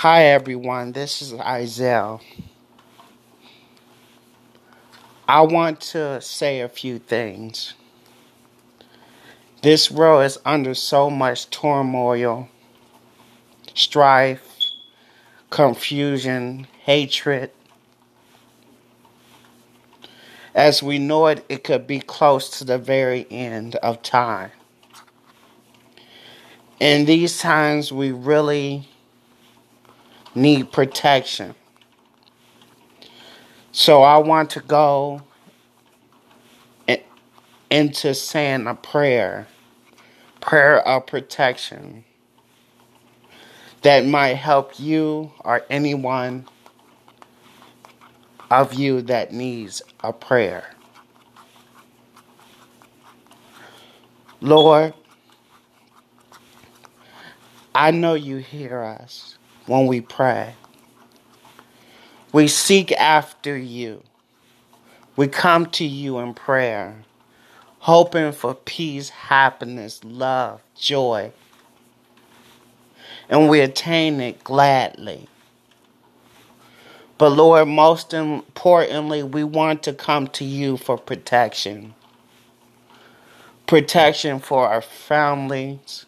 Hi everyone, this is Isaiah. I want to say a few things. This world is under so much turmoil, strife, confusion, hatred. As we know it, it could be close to the very end of time. In these times, we really need protection. So I want to go into saying a prayer, prayer of protection that might help you or anyone of you that needs a prayer. Lord, I know you hear us when we pray. We seek after you. We come to you in prayer, hoping for peace, happiness, love, joy. And we attain it gladly. But Lord, most importantly, we want to come to you for protection. Protection for our families,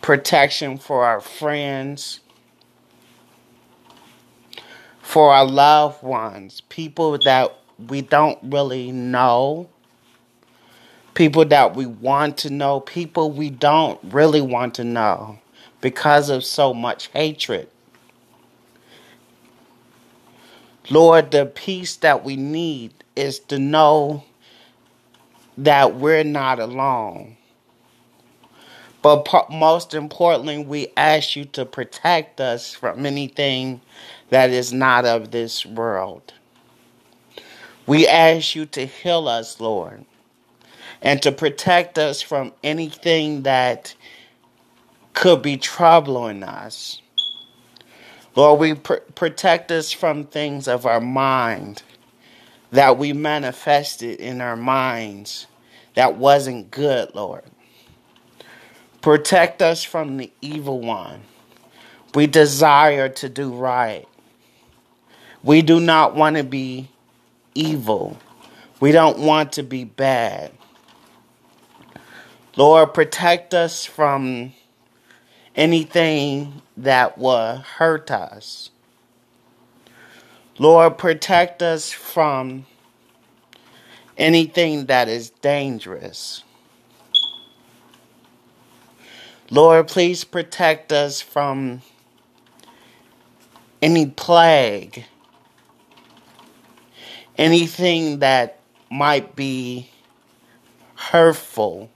protection for our friends, for our loved ones, people that we don't really know, people that we want to know, people we don't really want to know because of so much hatred. Lord, the peace that we need is to know that we're not alone. But most importantly, we ask you to protect us from anything that is not of this world. We ask you to heal us, Lord, and to protect us from anything that could be troubling us. Lord, we pr- protect us from things of our mind that we manifested in our minds that wasn't good, Lord. Protect us from the evil one. We desire to do right. We do not want to be evil. We don't want to be bad. Lord, protect us from anything that will hurt us. Lord, protect us from anything that is dangerous. Lord, please protect us from any plague anything that might be hurtful,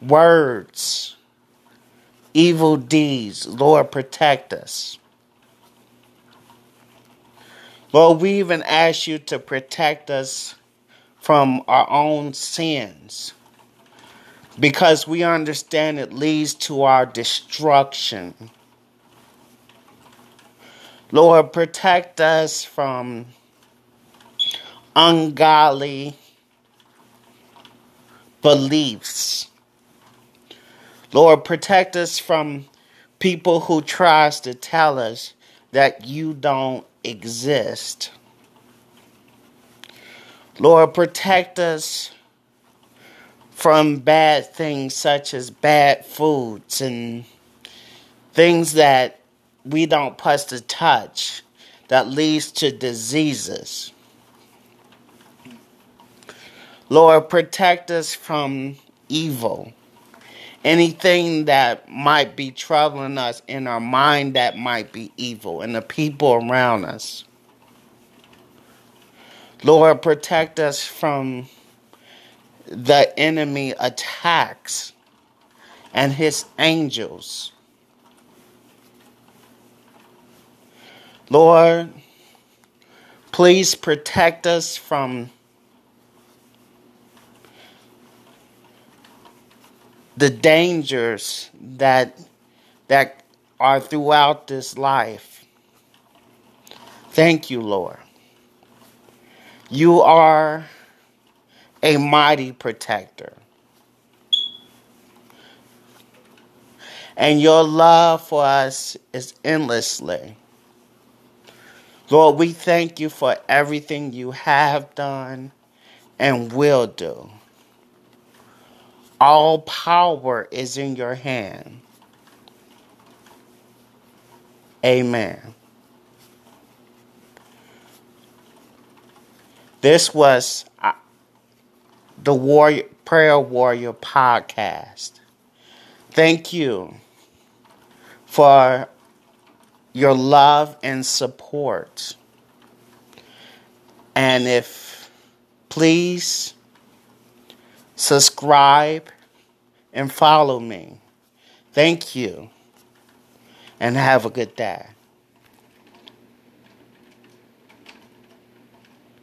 words, evil deeds. Lord, protect us. Lord, we even ask you to protect us from our own sins because we understand it leads to our destruction. Lord, protect us from ungodly beliefs. Lord, protect us from people who tries to tell us that you don't exist. Lord, protect us from bad things such as bad foods and things that we don't supposed to touch that leads to diseases. Lord, protect us from evil. Anything that might be troubling us in our mind that might be evil and the people around us. Lord, protect us from the enemy attacks and his angels. Lord, please protect us from the dangers that that are throughout this life. Thank you, Lord. You are a mighty protector. And your love for us is endlessly. Lord, we thank you for everything you have done and will do. All power is in your hand. Amen. This was the Warrior Prayer Warrior podcast. Thank you for your love and support. And if please subscribe and follow me. Thank you and have a good day.